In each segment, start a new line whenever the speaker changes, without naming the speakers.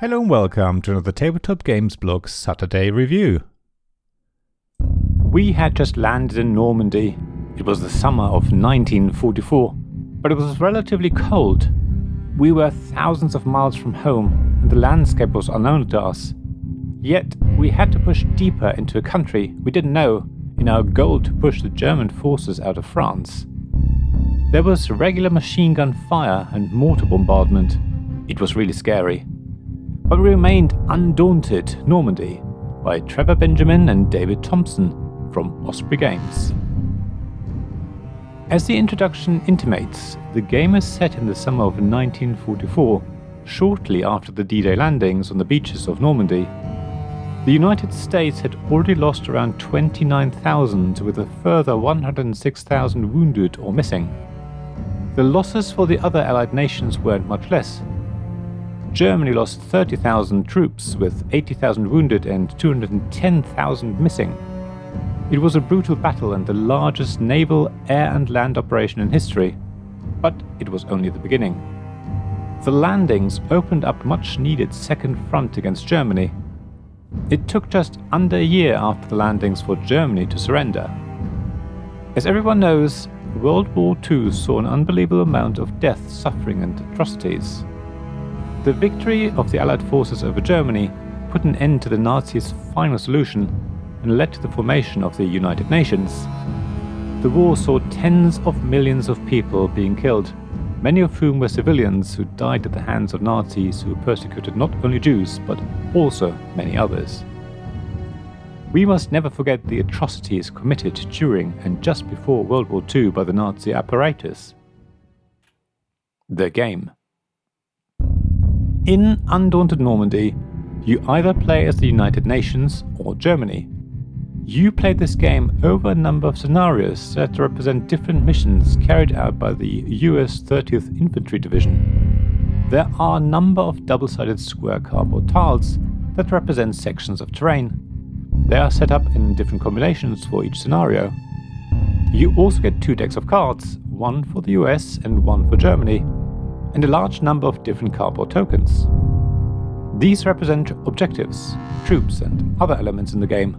Hello and welcome to another Tabletop Games Blog Saturday review. We had just landed in Normandy. It was the summer of 1944, but it was relatively cold. We were thousands of miles from home, and the landscape was unknown to us. Yet, we had to push deeper into a country we didn't know in our goal to push the German forces out of France. There was regular machine gun fire and mortar bombardment. It was really scary but remained undaunted Normandy by Trevor Benjamin and David Thompson from Osprey Games. As the introduction intimates, the game is set in the summer of 1944, shortly after the D Day landings on the beaches of Normandy. The United States had already lost around 29,000, with a further 106,000 wounded or missing. The losses for the other Allied nations weren't much less, Germany lost 30,000 troops, with 80,000 wounded and 210,000 missing. It was a brutal battle and the largest naval, air, and land operation in history, but it was only the beginning. The landings opened up much needed second front against Germany. It took just under a year after the landings for Germany to surrender. As everyone knows, World War II saw an unbelievable amount of death, suffering, and atrocities. The victory of the Allied forces over Germany put an end to the Nazis' final solution and led to the formation of the United Nations. The war saw tens of millions of people being killed, many of whom were civilians who died at the hands of Nazis who persecuted not only Jews but also many others. We must never forget the atrocities committed during and just before World War II by the Nazi apparatus. The game. In Undaunted Normandy, you either play as the United Nations or Germany. You play this game over a number of scenarios that represent different missions carried out by the US 30th Infantry Division. There are a number of double sided square cardboard tiles that represent sections of terrain. They are set up in different combinations for each scenario. You also get two decks of cards, one for the US and one for Germany, and a large number of different cardboard tokens. These represent objectives, troops, and other elements in the game.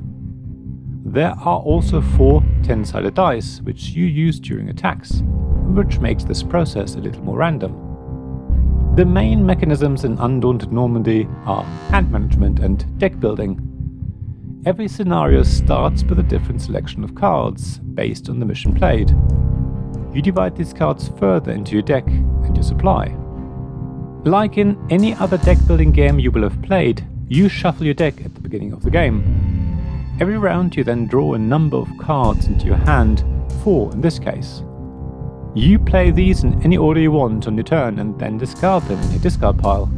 There are also four 10 sided dice which you use during attacks, which makes this process a little more random. The main mechanisms in Undaunted Normandy are hand management and deck building. Every scenario starts with a different selection of cards based on the mission played. You divide these cards further into your deck and your supply. Like in any other deck building game you will have played, you shuffle your deck at the beginning of the game. Every round you then draw a number of cards into your hand, four in this case. You play these in any order you want on your turn and then discard them in your discard pile.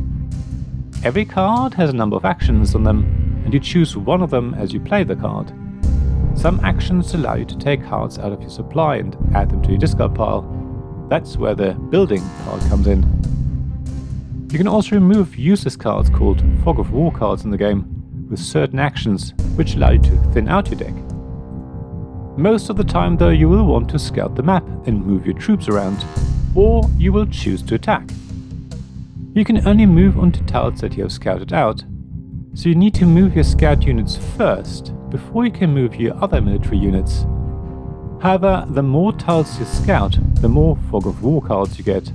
Every card has a number of actions on them, and you choose one of them as you play the card. Some actions allow you to take cards out of your supply and add them to your discard pile. That's where the building card comes in. You can also remove useless cards called Fog of War cards in the game, with certain actions which allow you to thin out your deck. Most of the time, though, you will want to scout the map and move your troops around, or you will choose to attack. You can only move onto tiles that you have scouted out, so you need to move your scout units first before you can move your other military units. However, the more tiles you scout, the more Fog of War cards you get.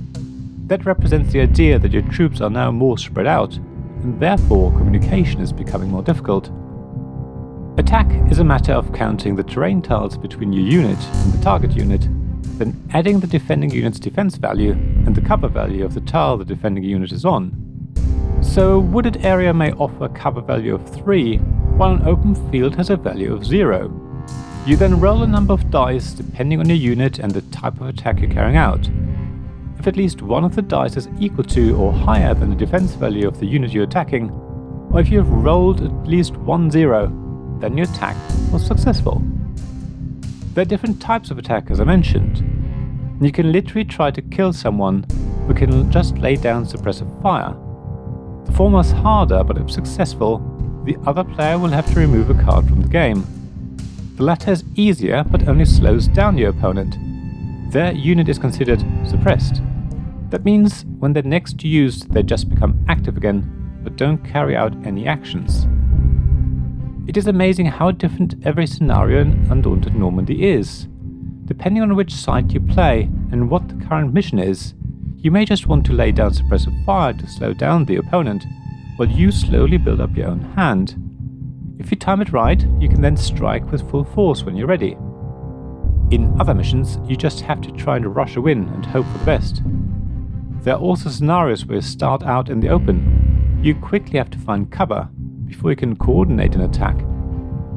That represents the idea that your troops are now more spread out, and therefore communication is becoming more difficult. Attack is a matter of counting the terrain tiles between your unit and the target unit, then adding the defending unit's defense value and the cover value of the tile the defending unit is on. So, a wooded area may offer a cover value of 3, while an open field has a value of 0. You then roll a number of dice depending on your unit and the type of attack you're carrying out. If at least one of the dice is equal to or higher than the defense value of the unit you're attacking, or if you have rolled at least one 0, then your attack was successful. There are different types of attack as I mentioned. You can literally try to kill someone who can just lay down suppressive fire. The former is harder, but if successful, the other player will have to remove a card from the game. The latter is easier but only slows down your opponent. Their unit is considered suppressed. That means when they're next used, they just become active again, but don't carry out any actions. It is amazing how different every scenario in Undaunted Normandy is. Depending on which side you play and what the current mission is, you may just want to lay down suppressive fire to slow down the opponent, while you slowly build up your own hand. If you time it right, you can then strike with full force when you're ready. In other missions, you just have to try and rush a win and hope for the best. There are also scenarios where you start out in the open. You quickly have to find cover before you can coordinate an attack.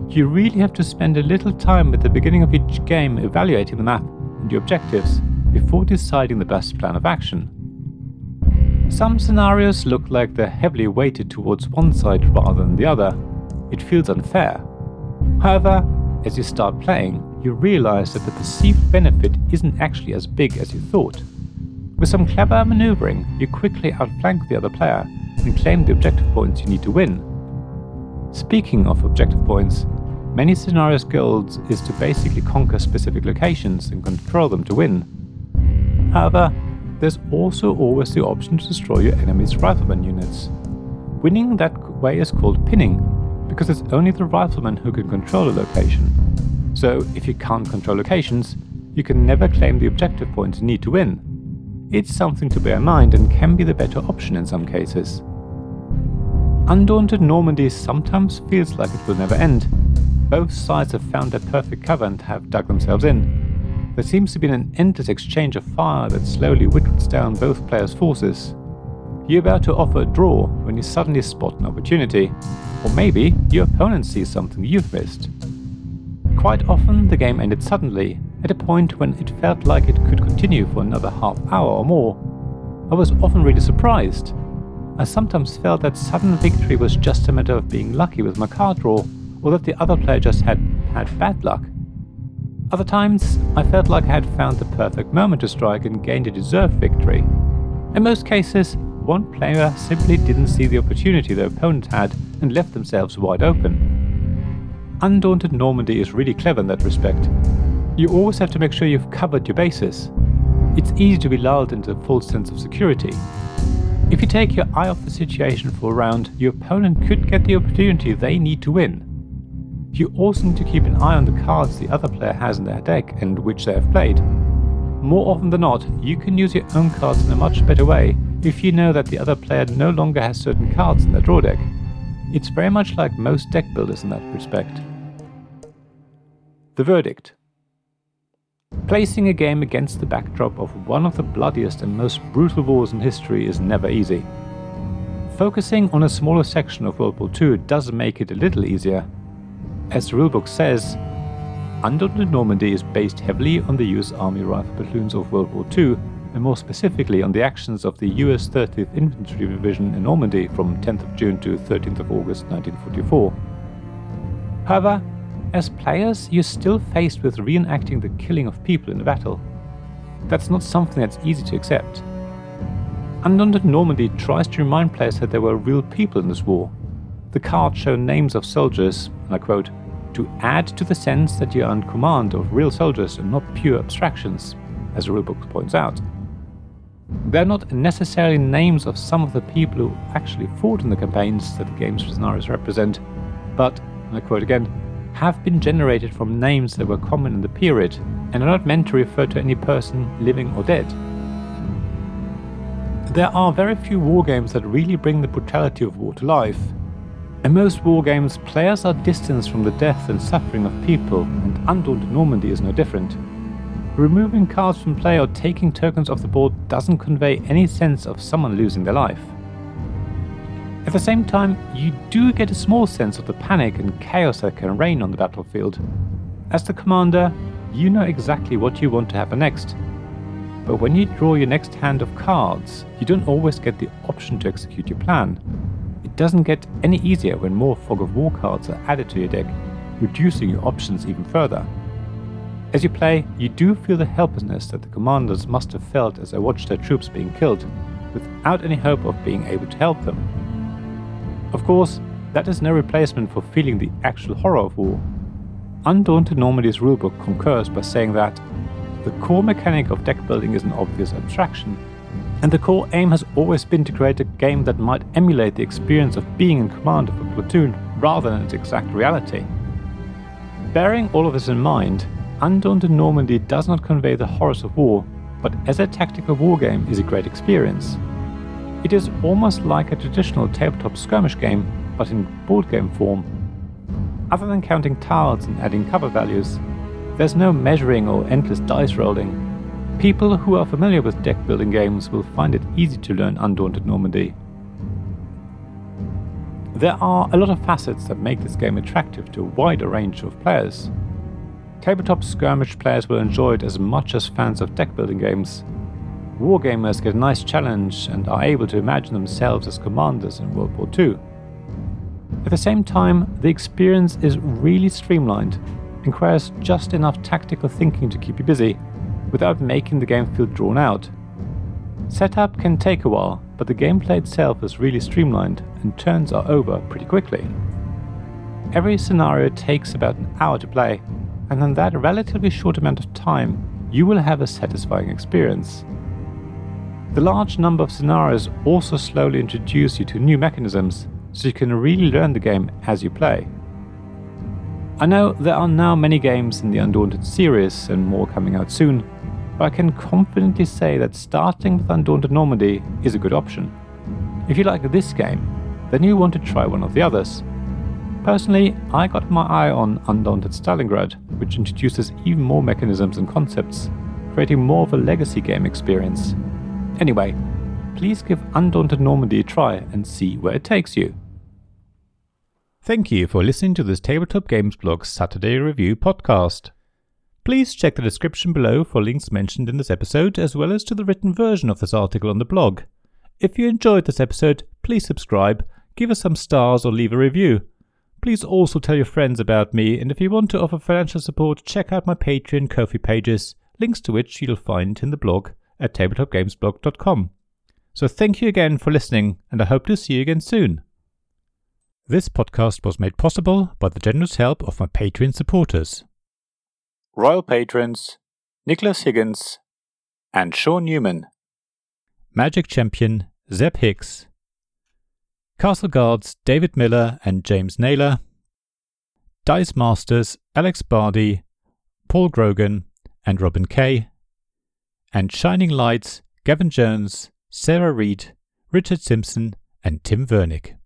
You really have to spend a little time at the beginning of each game evaluating the map and your objectives before deciding the best plan of action. Some scenarios look like they're heavily weighted towards one side rather than the other. It feels unfair. However, as you start playing, you realize that the perceived benefit isn't actually as big as you thought. With some clever maneuvering, you quickly outflank the other player and claim the objective points you need to win. Speaking of objective points, many scenarios' goals is to basically conquer specific locations and control them to win. However, there's also always the option to destroy your enemy's rifleman units. Winning that way is called pinning, because it's only the rifleman who can control a location. So, if you can't control locations, you can never claim the objective points you need to win. It's something to bear in mind and can be the better option in some cases. Undaunted Normandy sometimes feels like it will never end. Both sides have found their perfect cover and have dug themselves in. There seems to be an endless exchange of fire that slowly whittles down both players' forces. You're about to offer a draw when you suddenly spot an opportunity, or maybe your opponent sees something you've missed. Quite often, the game ended suddenly, at a point when it felt like it could continue for another half hour or more. I was often really surprised I sometimes felt that sudden victory was just a matter of being lucky with my card draw, or that the other player just had had bad luck. Other times, I felt like I had found the perfect moment to strike and gained a deserved victory. In most cases, one player simply didn't see the opportunity their opponent had and left themselves wide open. Undaunted Normandy is really clever in that respect. You always have to make sure you've covered your bases. It's easy to be lulled into a false sense of security, if you take your eye off the situation for a round, your opponent could get the opportunity they need to win. You also need to keep an eye on the cards the other player has in their deck and which they have played. More often than not, you can use your own cards in a much better way if you know that the other player no longer has certain cards in their draw deck. It's very much like most deck builders in that respect. The verdict Placing a game against the backdrop of one of the bloodiest and most brutal wars in history is never easy. Focusing on a smaller section of World War II does make it a little easier. As the rulebook says, Undaunted Normandy is based heavily on the US Army Rifle Platoons of World War II, and more specifically on the actions of the US 30th Infantry Division in Normandy from 10th of June to 13th of August 1944. However, as players, you're still faced with reenacting the killing of people in a battle. That's not something that's easy to accept. Undaunted Normandy tries to remind players that there were real people in this war. The cards show names of soldiers, and I quote, to add to the sense that you are in command of real soldiers and not pure abstractions, as the rulebook points out. They're not necessarily names of some of the people who actually fought in the campaigns that the game's scenarios represent, but, and I quote again, have been generated from names that were common in the period and are not meant to refer to any person living or dead. There are very few wargames that really bring the brutality of war to life. In most wargames, players are distanced from the death and suffering of people, and Undaunted Normandy is no different. Removing cards from play or taking tokens off the board doesn't convey any sense of someone losing their life. At the same time, you do get a small sense of the panic and chaos that can reign on the battlefield. As the commander, you know exactly what you want to happen next. But when you draw your next hand of cards, you don't always get the option to execute your plan. It doesn't get any easier when more Fog of War cards are added to your deck, reducing your options even further. As you play, you do feel the helplessness that the commanders must have felt as they watched their troops being killed, without any hope of being able to help them. Of course, that is no replacement for feeling the actual horror of war. Undaunted Normandy's rulebook concurs by saying that the core mechanic of deck building is an obvious abstraction. And the core aim has always been to create a game that might emulate the experience of being in command of a platoon rather than its exact reality. Bearing all of this in mind, Undaunted Normandy does not convey the horrors of war, but as a tactical wargame is a great experience. It is almost like a traditional tabletop skirmish game, but in board game form. Other than counting tiles and adding cover values, there's no measuring or endless dice rolling. People who are familiar with deck building games will find it easy to learn Undaunted Normandy. There are a lot of facets that make this game attractive to a wider range of players. Tabletop skirmish players will enjoy it as much as fans of deck building games. Wargamers get a nice challenge and are able to imagine themselves as commanders in World War II. At the same time, the experience is really streamlined and requires just enough tactical thinking to keep you busy, without making the game feel drawn out. Setup can take a while, but the gameplay itself is really streamlined and turns are over pretty quickly. Every scenario takes about an hour to play, and in that relatively short amount of time, you will have a satisfying experience. The large number of scenarios also slowly introduce you to new mechanisms, so you can really learn the game as you play. I know there are now many games in the Undaunted series and more coming out soon, but I can confidently say that starting with Undaunted Normandy is a good option. If you like this game, then you want to try one of the others, Personally, I got my eye on Undaunted Stalingrad, which introduces even more mechanisms and concepts, creating more of a legacy game experience. Anyway, please give Undaunted Normandy a try and see where it takes you. Thank you for listening to this Tabletop Games Blog Saturday Review podcast. Please check the description below for links mentioned in this episode, as well as to the written version of this article on the blog. If you enjoyed this episode, please subscribe, give us some stars, or leave a review. Please also tell your friends about me, and if you want to offer financial support, check out my Patreon Ko-fi pages, links to which you'll find in the blog at tabletopgamesblog.com. So thank you again for listening, and I hope to see you again soon. This podcast was made possible by the generous help of my Patreon supporters. Royal Patrons Nicholas Higgins and Sean Newman. Magic Champion Zeb Hicks. Castle Guards David Miller and James Naylor, Dice Masters Alex Bardi, Paul Grogan, and Robin Kay, and Shining Lights Gavin Jones, Sarah Reed, Richard Simpson, and Tim Vernick.